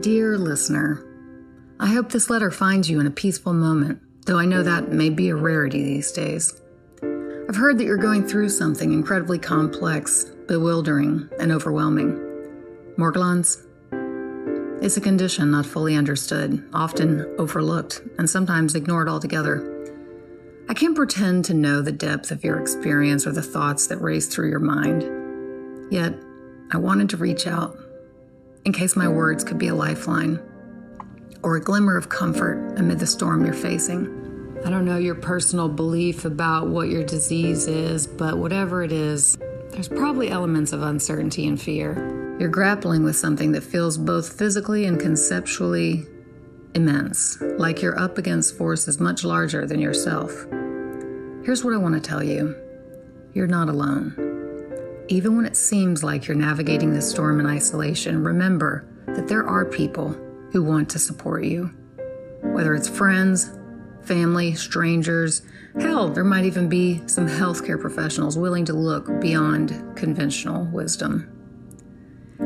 Dear listener, I hope this letter finds you in a peaceful moment, though I know that may be a rarity these days. I've heard that you're going through something incredibly complex, bewildering, and overwhelming. Morgellons is a condition not fully understood, often overlooked, and sometimes ignored altogether. I can't pretend to know the depth of your experience or the thoughts that race through your mind. Yet, I wanted to reach out in case my words could be a lifeline or a glimmer of comfort amid the storm you're facing. I don't know your personal belief about what your disease is, but whatever it is, there's probably elements of uncertainty and fear. You're grappling with something that feels both physically and conceptually immense, like you're up against forces much larger than yourself. Here's what I want to tell you you're not alone. Even when it seems like you're navigating this storm in isolation, remember that there are people who want to support you. Whether it's friends, family, strangers, hell, there might even be some healthcare professionals willing to look beyond conventional wisdom.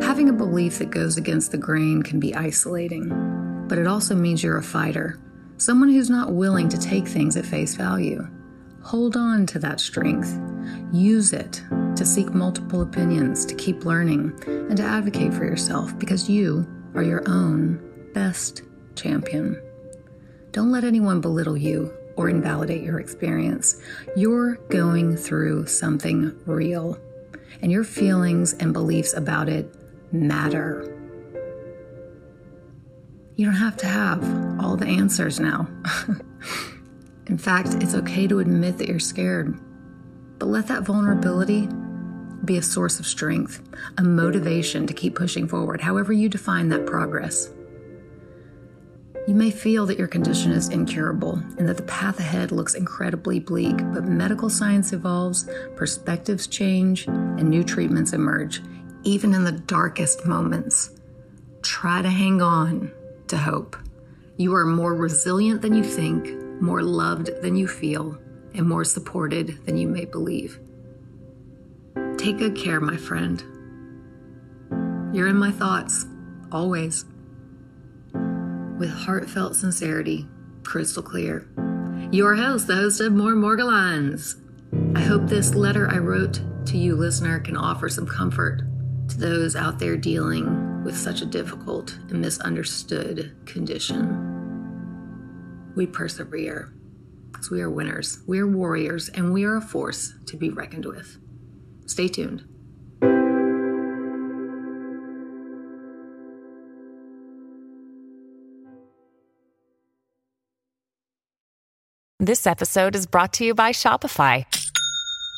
Having a belief that goes against the grain can be isolating, but it also means you're a fighter, someone who's not willing to take things at face value. Hold on to that strength. Use it to seek multiple opinions, to keep learning, and to advocate for yourself because you are your own best champion. Don't let anyone belittle you or invalidate your experience. You're going through something real, and your feelings and beliefs about it matter. You don't have to have all the answers now. In fact, it's okay to admit that you're scared, but let that vulnerability be a source of strength, a motivation to keep pushing forward, however you define that progress. You may feel that your condition is incurable and that the path ahead looks incredibly bleak, but medical science evolves, perspectives change, and new treatments emerge, even in the darkest moments. Try to hang on to hope. You are more resilient than you think, more loved than you feel, and more supported than you may believe. Take good care, my friend. You're in my thoughts, always. With heartfelt sincerity, crystal clear. Your host, the host of More Morgellons. I hope this letter I wrote to you, listener, can offer some comfort to those out there dealing with such a difficult and misunderstood condition. We persevere because we are winners, we are warriors, and we are a force to be reckoned with. Stay tuned. This episode is brought to you by Shopify.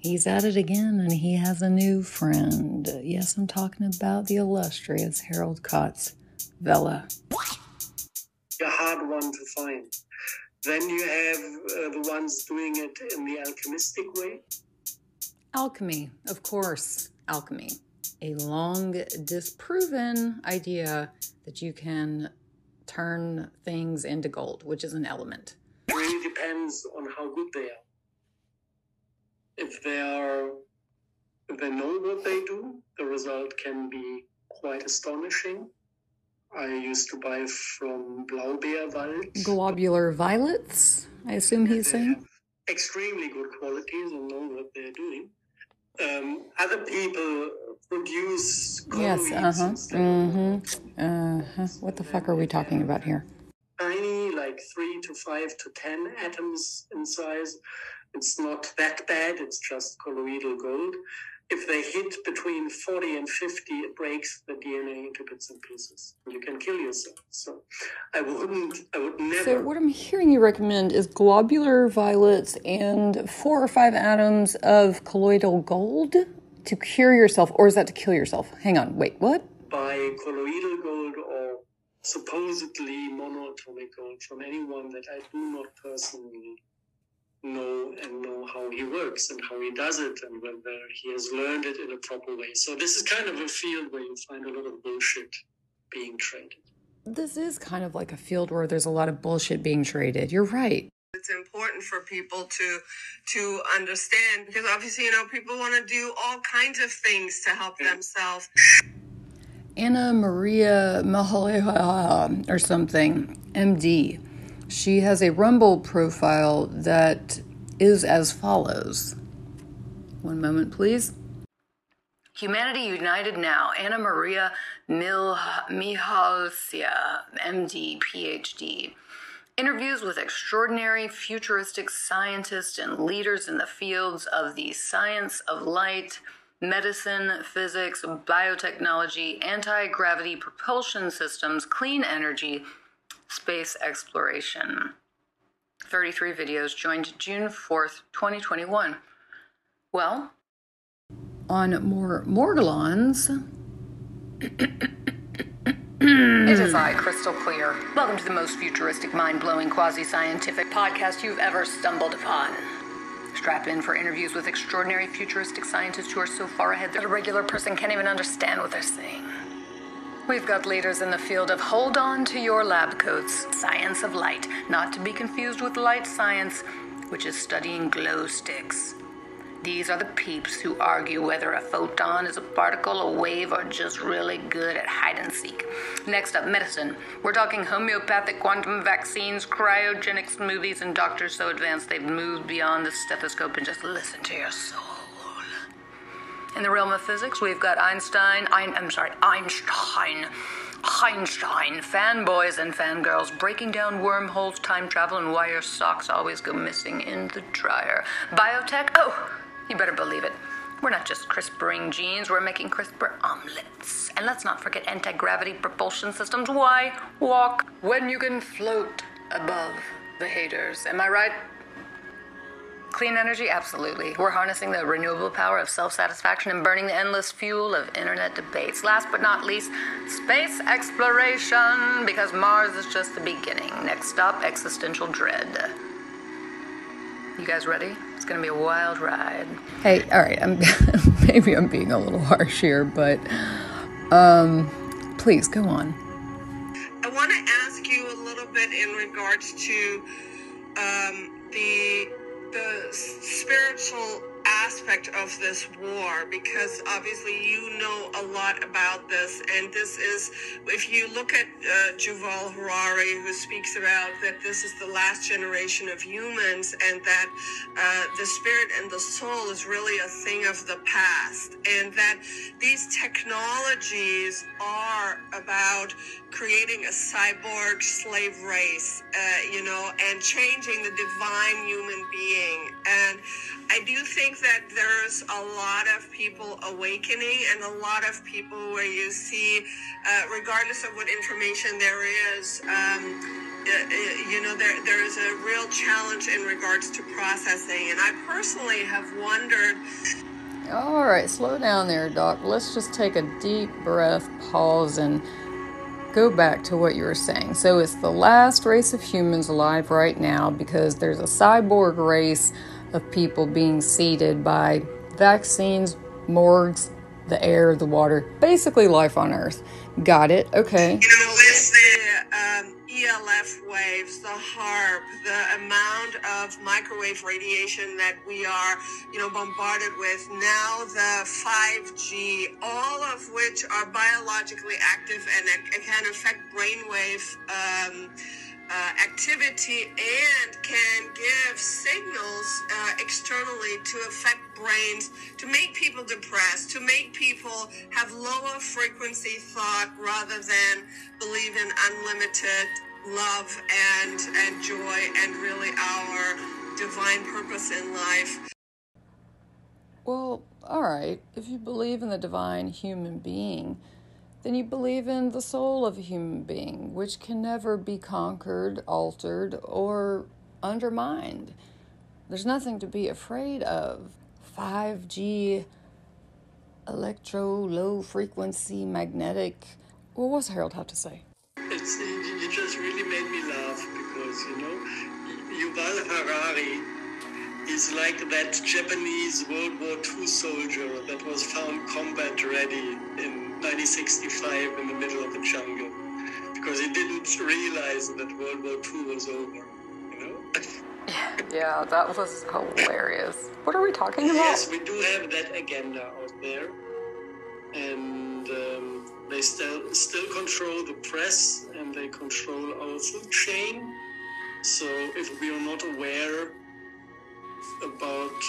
He's at it again and he has a new friend. Yes, I'm talking about the illustrious Harold Kautz Vella. A hard one to find. Then you have uh, the ones doing it in the alchemistic way. Alchemy, of course, alchemy. A long disproven idea that you can turn things into gold, which is an element. It really depends on how good they are if they are if they know what they do, the result can be quite astonishing. I used to buy from Blaubeerwald. Globular violets, I assume he's saying. extremely good qualities and know what they're doing. Um, other people produce Yes, uh huh. Mm-hmm. Uh huh. What the fuck are we talking about here? tiny, like three to five to ten atoms in size. It's not that bad, it's just colloidal gold. If they hit between 40 and 50, it breaks the DNA into bits and pieces. You can kill yourself. So I wouldn't, I would never. So, what I'm hearing you recommend is globular violets and four or five atoms of colloidal gold to cure yourself, or is that to kill yourself? Hang on, wait, what? By colloidal gold or supposedly monoatomic gold from anyone that I do not personally know and know how he works and how he does it and whether he has learned it in a proper way. So this is kind of a field where you find a lot of bullshit being traded. This is kind of like a field where there's a lot of bullshit being traded. You're right. It's important for people to to understand because obviously, you know, people want to do all kinds of things to help themselves. Anna Maria Mahaleha or something, MD. She has a Rumble profile that is as follows. One moment, please. Humanity United Now, Anna Maria Mil- Mihalcea, MD, PhD. Interviews with extraordinary futuristic scientists and leaders in the fields of the science of light, medicine, physics, biotechnology, anti gravity propulsion systems, clean energy, space exploration. 33 videos joined June 4th, 2021. Well, on more Morgellons. It is I, Crystal Clear. Welcome to the most futuristic, mind blowing, quasi scientific podcast you've ever stumbled upon. Strap in for interviews with extraordinary futuristic scientists who are so far ahead that a regular person can't even understand what they're saying. We've got leaders in the field of hold on to your lab coats, science of light, not to be confused with light science, which is studying glow sticks. These are the peeps who argue whether a photon is a particle, a wave, or just really good at hide and seek. Next up, medicine. We're talking homeopathic quantum vaccines, cryogenic smoothies, and doctors so advanced they've moved beyond the stethoscope and just listen to your soul. In the realm of physics, we've got Einstein, Ein, I'm sorry, Einstein. Einstein, fanboys and fangirls breaking down wormholes, time travel, and why your socks always go missing in the dryer. Biotech, oh, you better believe it. We're not just CRISPRing genes, we're making CRISPR omelets. And let's not forget anti gravity propulsion systems. Why walk when you can float above the haters? Am I right? Clean energy? Absolutely. We're harnessing the renewable power of self satisfaction and burning the endless fuel of internet debates. Last but not least, space exploration, because Mars is just the beginning. Next stop, existential dread. You guys ready? It's gonna be a wild ride. Hey, all right. I'm maybe I'm being a little harsh here, but um, please go on. I want to ask you a little bit in regards to um, the the spiritual aspect of this war because obviously you know a lot about this. And this is if you look at uh, Yuval Harari who speaks about that this is the last generation of humans and that uh, the spirit and the soul is really a thing of the past. And that these technologies are about creating a cyborg slave race uh, you know and changing the divine human being. And I do think that there's a lot of people awakening and a lot of people where you see, uh, regardless of what information there is, um, uh, uh, you know, there, there is a real challenge in regards to processing. And I personally have wondered. All right, slow down there, Doc. Let's just take a deep breath, pause, and go back to what you were saying. So it's the last race of humans alive right now because there's a cyborg race of people being seeded by vaccines, morgues, the air, the water, basically life on Earth. Got it? Okay. You know, it's the um, ELF waves, the HAARP, the amount of microwave radiation that we are, you know, bombarded with. Now the 5G, all of which are biologically active and it, can affect brainwave. Um, uh, activity and can give signals uh, externally to affect brains, to make people depressed, to make people have lower frequency thought rather than believe in unlimited love and and joy and really our divine purpose in life. Well, all right. If you believe in the divine human being, then you believe in the soul of a human being, which can never be conquered, altered, or undermined. There's nothing to be afraid of. 5G, electro, low frequency, magnetic. What was Harold have to say? It it's, you just really made me laugh because, you know, Yuval Harari is like that Japanese World War II soldier that was found combat ready in 1965 in the middle of the jungle because he didn't realize that World War II was over, you know? Yeah, that was hilarious. What are we talking about? Yes, we do have that agenda out there. And um, they still still control the press and they control our food chain. So if we are not aware about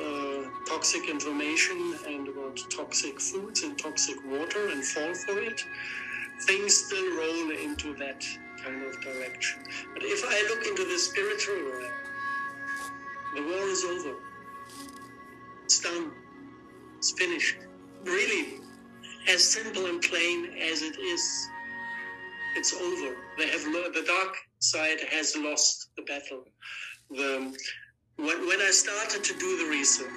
uh, toxic information and about toxic foods and toxic water and fall for it, things still roll into that kind of direction. But if I look into the spiritual realm, the war is over. It's done. It's finished. Really, as simple and plain as it is, it's over. They have lo- the dark side has lost the battle. The when, when I started to do the research,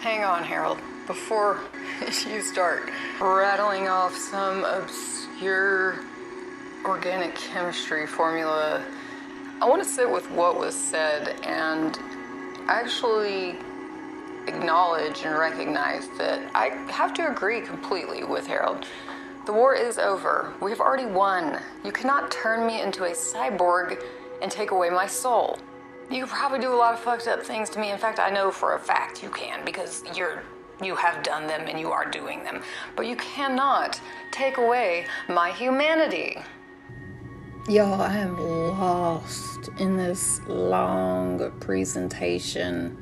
Hang on, Harold. Before you start rattling off some obscure organic chemistry formula, I want to sit with what was said and actually acknowledge and recognize that I have to agree completely with Harold. The war is over. We have already won. You cannot turn me into a cyborg and take away my soul. You could probably do a lot of fucked up things to me. In fact, I know for a fact you can because you're you have done them and you are doing them. But you cannot take away my humanity. Y'all, I am lost in this long presentation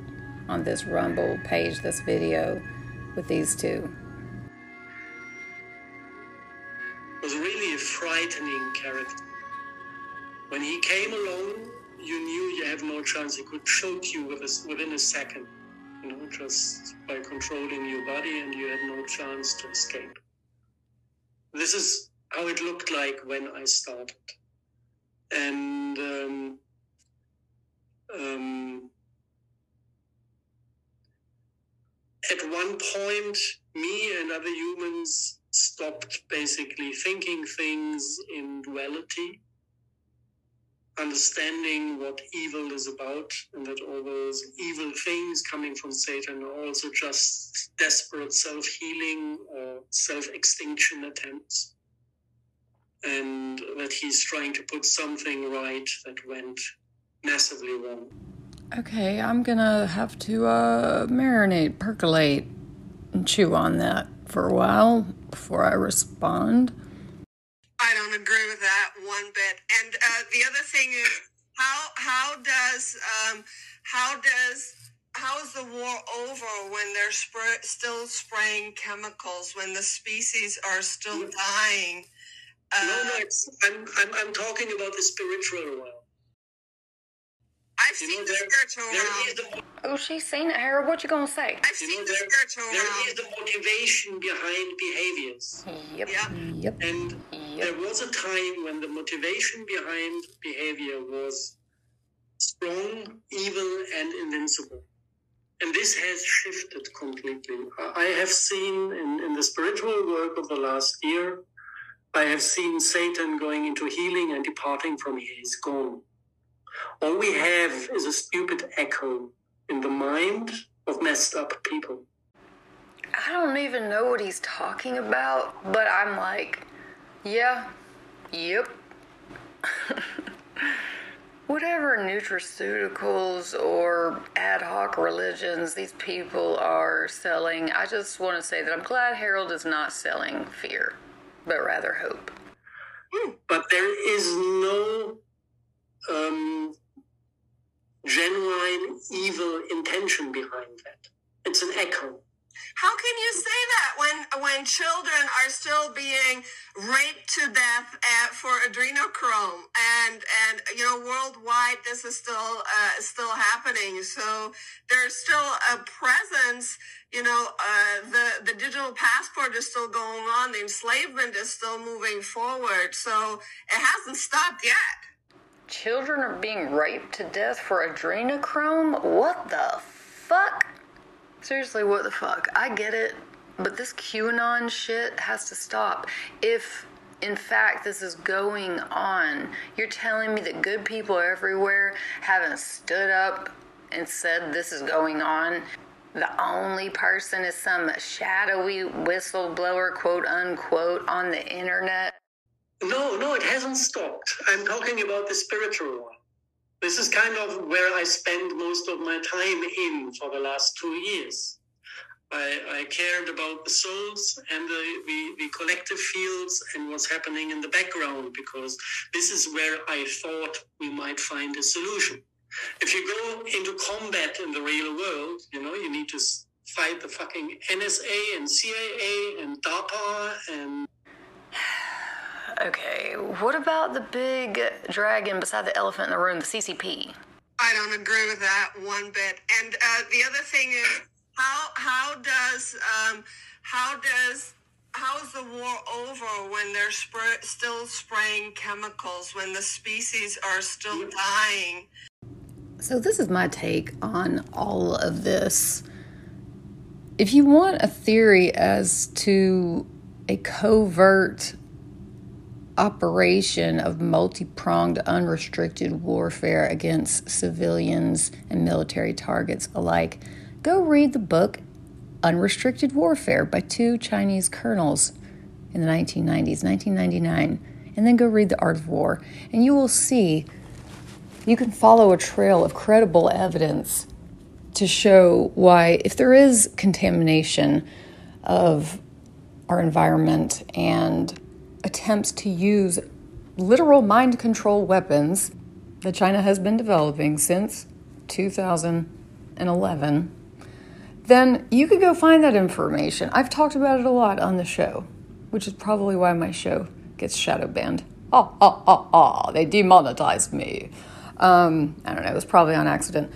on this Rumble page, this video with these two. was really a frightening character. When he came along, you knew you have no chance. He could choke you with a, within a second, you know, just by controlling your body, and you had no chance to escape. This is how it looked like when I started. And um, um, at one point, me and other humans stopped basically thinking things in duality, understanding what evil is about, and that all those evil things coming from Satan are also just desperate self healing or self extinction attempts. And that he's trying to put something right that went massively wrong. Okay, I'm gonna have to uh, marinate, percolate, and chew on that for a while before I respond. I don't agree with that one bit. And uh, the other thing is, how how does um, how does how is the war over when they're spray, still spraying chemicals when the species are still dying? Uh, no, no, it's, I'm, I'm, I'm talking about the spiritual realm. I've You seen know, the there, spiritual there is realm. the Oh, she's seen it, Harold. What you gonna say? I've you seen know, the there, spiritual there is realm. the motivation behind behaviors. Yep. Yeah. Yep. And Yep. There was a time when the motivation behind behavior was strong, evil, and invincible. And this has shifted completely. I have seen in, in the spiritual work of the last year, I have seen Satan going into healing and departing from here. He's gone. All we have is a stupid echo in the mind of messed up people. I don't even know what he's talking about, but I'm like, yeah, yep. Whatever nutraceuticals or ad hoc religions these people are selling, I just want to say that I'm glad Harold is not selling fear, but rather hope. but there is no um, genuine evil intention behind that. It's an echo. How can you say that when when children are still being raped to death at, for adrenochrome and and you know worldwide this is still uh, still happening. So there's still a presence. You know uh, the the digital passport is still going on. The enslavement is still moving forward. So it hasn't stopped yet. Children are being raped to death for adrenochrome? What the fuck? Seriously, what the fuck? I get it, but this QAnon shit has to stop. If in fact this is going on. You're telling me that good people everywhere haven't stood up and said this is going on. The only person is some shadowy whistleblower, quote unquote, on the internet. No, no, it hasn't stopped. I'm talking about the spiritual one. This is kind of where I spend most of my time in for the last two years. I, I cared about the souls and the, the, the, collective fields and what's happening in the background because this is where I thought we might find a solution. If you go into combat in the real world, you know, you need to fight the fucking NSA and CIA and DARPA and. Okay, what about the big dragon beside the elephant in the room, the CCP? I don't agree with that one bit. And uh, the other thing is, how how does um, how does how is the war over when they're spray, still spraying chemicals when the species are still dying? So this is my take on all of this. If you want a theory as to a covert operation of multi pronged, unrestricted warfare against civilians and military targets alike, go read the book Unrestricted Warfare by two Chinese colonels in the 1990s, 1999, and then go read The Art of War, and you will see you can follow a trail of credible evidence to show why, if there is contamination of our environment and attempts to use literal mind control weapons that China has been developing since 2011 then you could go find that information. I've talked about it a lot on the show, which is probably why my show gets shadow banned. Oh, oh, oh, oh, they demonetized me. Um, I don't know, it was probably on accident.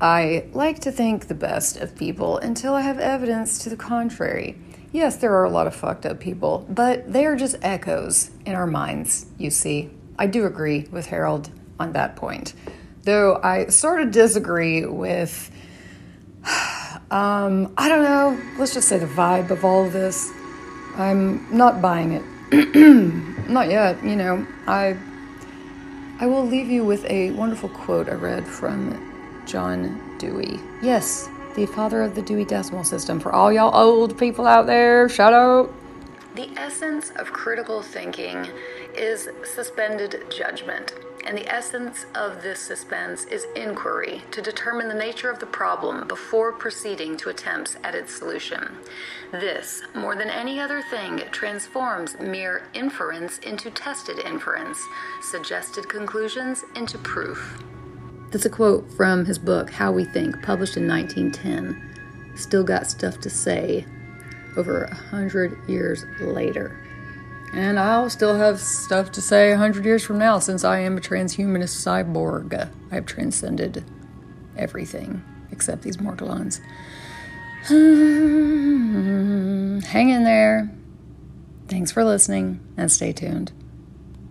I like to think the best of people until I have evidence to the contrary. Yes, there are a lot of fucked up people, but they are just echoes in our minds, you see. I do agree with Harold on that point. Though I sort of disagree with um, I don't know. Let's just say the vibe of all of this. I'm not buying it. not yet. You know, I I will leave you with a wonderful quote I read from John Dewey. Yes, the father of the Dewey Decimal System. For all y'all old people out there, shout out. The essence of critical thinking is suspended judgment. And the essence of this suspense is inquiry to determine the nature of the problem before proceeding to attempts at its solution. This, more than any other thing, transforms mere inference into tested inference, suggested conclusions into proof. That's a quote from his book, How We Think, published in 1910. Still got stuff to say over a hundred years later. And I'll still have stuff to say a 100 years from now since I am a transhumanist cyborg. I've transcended everything except these morgellons. Hang in there. Thanks for listening and stay tuned.